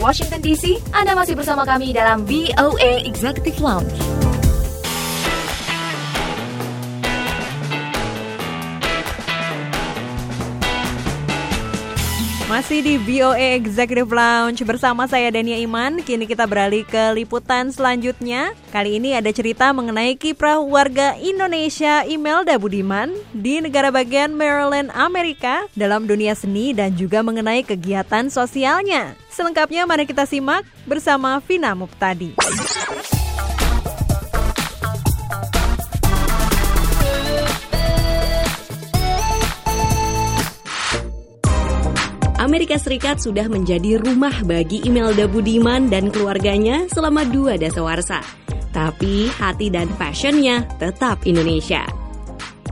Washington DC. Anda masih bersama kami dalam VOA Executive Lounge. Masih di VOA Executive Lounge bersama saya Dania Iman. Kini kita beralih ke liputan selanjutnya. Kali ini ada cerita mengenai kiprah warga Indonesia Imelda Budiman di negara bagian Maryland, Amerika dalam dunia seni dan juga mengenai kegiatan sosialnya. Selengkapnya mari kita simak bersama Vina Muptadi. Amerika Serikat sudah menjadi rumah bagi Imelda Budiman dan keluarganya selama dua dasawarsa. Tapi hati dan fashionnya tetap Indonesia.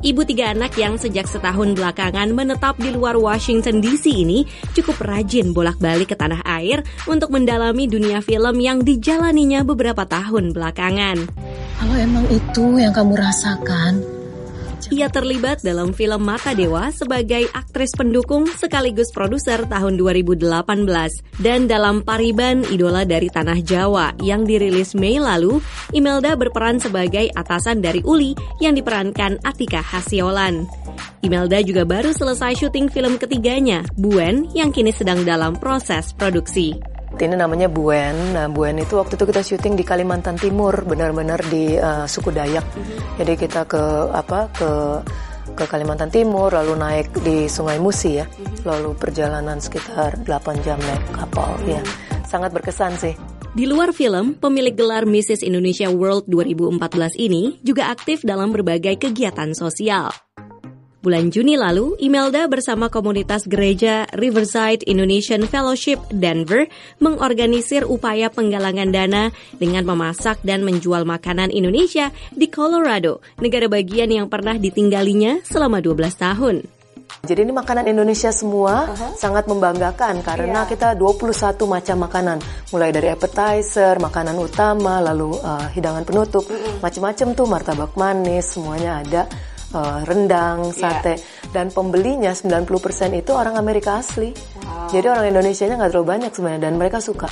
Ibu tiga anak yang sejak setahun belakangan menetap di luar Washington DC ini cukup rajin bolak-balik ke tanah air untuk mendalami dunia film yang dijalaninya beberapa tahun belakangan. Kalau emang itu yang kamu rasakan, ia terlibat dalam film Mata Dewa sebagai aktris pendukung sekaligus produser tahun 2018 dan dalam Pariban Idola dari Tanah Jawa yang dirilis Mei lalu, Imelda berperan sebagai atasan dari Uli yang diperankan Atika Hasiolan. Imelda juga baru selesai syuting film ketiganya, Buen, yang kini sedang dalam proses produksi. Ini namanya Buen. Nah, Buen itu waktu itu kita syuting di Kalimantan Timur, benar-benar di uh, suku Dayak. Mm-hmm. Jadi kita ke apa ke ke Kalimantan Timur, lalu naik di Sungai Musi ya, mm-hmm. lalu perjalanan sekitar 8 jam naik kapal mm-hmm. ya. Sangat berkesan sih. Di luar film, pemilik gelar Mrs. Indonesia World 2014 ini juga aktif dalam berbagai kegiatan sosial. Bulan Juni lalu, Imelda bersama komunitas gereja Riverside Indonesian Fellowship Denver mengorganisir upaya penggalangan dana dengan memasak dan menjual makanan Indonesia di Colorado, negara bagian yang pernah ditinggalinya selama 12 tahun. Jadi ini makanan Indonesia semua uh-huh. sangat membanggakan karena yeah. kita 21 macam makanan, mulai dari appetizer, makanan utama, lalu uh, hidangan penutup, -uh. macam-macam tuh martabak manis semuanya ada uh, rendang, iya. sate yeah. dan pembelinya 90% itu orang Amerika asli. Wow. Jadi orang Indonesia-nya nggak terlalu banyak sebenarnya dan mereka suka.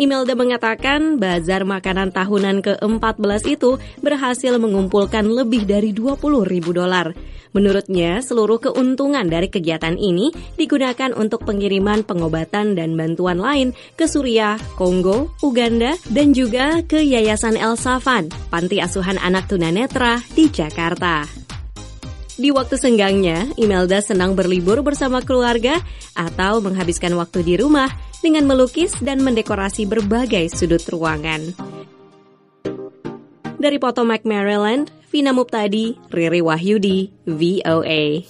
Imelda mengatakan bazar makanan tahunan ke-14 itu berhasil mengumpulkan lebih dari 20 ribu dolar. Menurutnya, seluruh keuntungan dari kegiatan ini digunakan untuk pengiriman pengobatan dan bantuan lain ke Suriah, Kongo, Uganda, dan juga ke Yayasan El Safan, panti asuhan anak tunanetra di Jakarta. Di waktu senggangnya, Imelda senang berlibur bersama keluarga atau menghabiskan waktu di rumah dengan melukis dan mendekorasi berbagai sudut ruangan. Dari Potomac, Maryland, Vina Muptadi, Riri Wahyudi, VOA.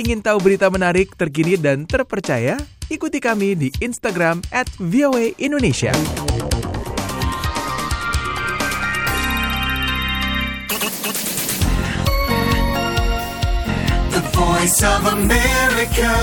Ingin tahu berita menarik, terkini, dan terpercaya? Ikuti kami di Instagram at Indonesia. Of America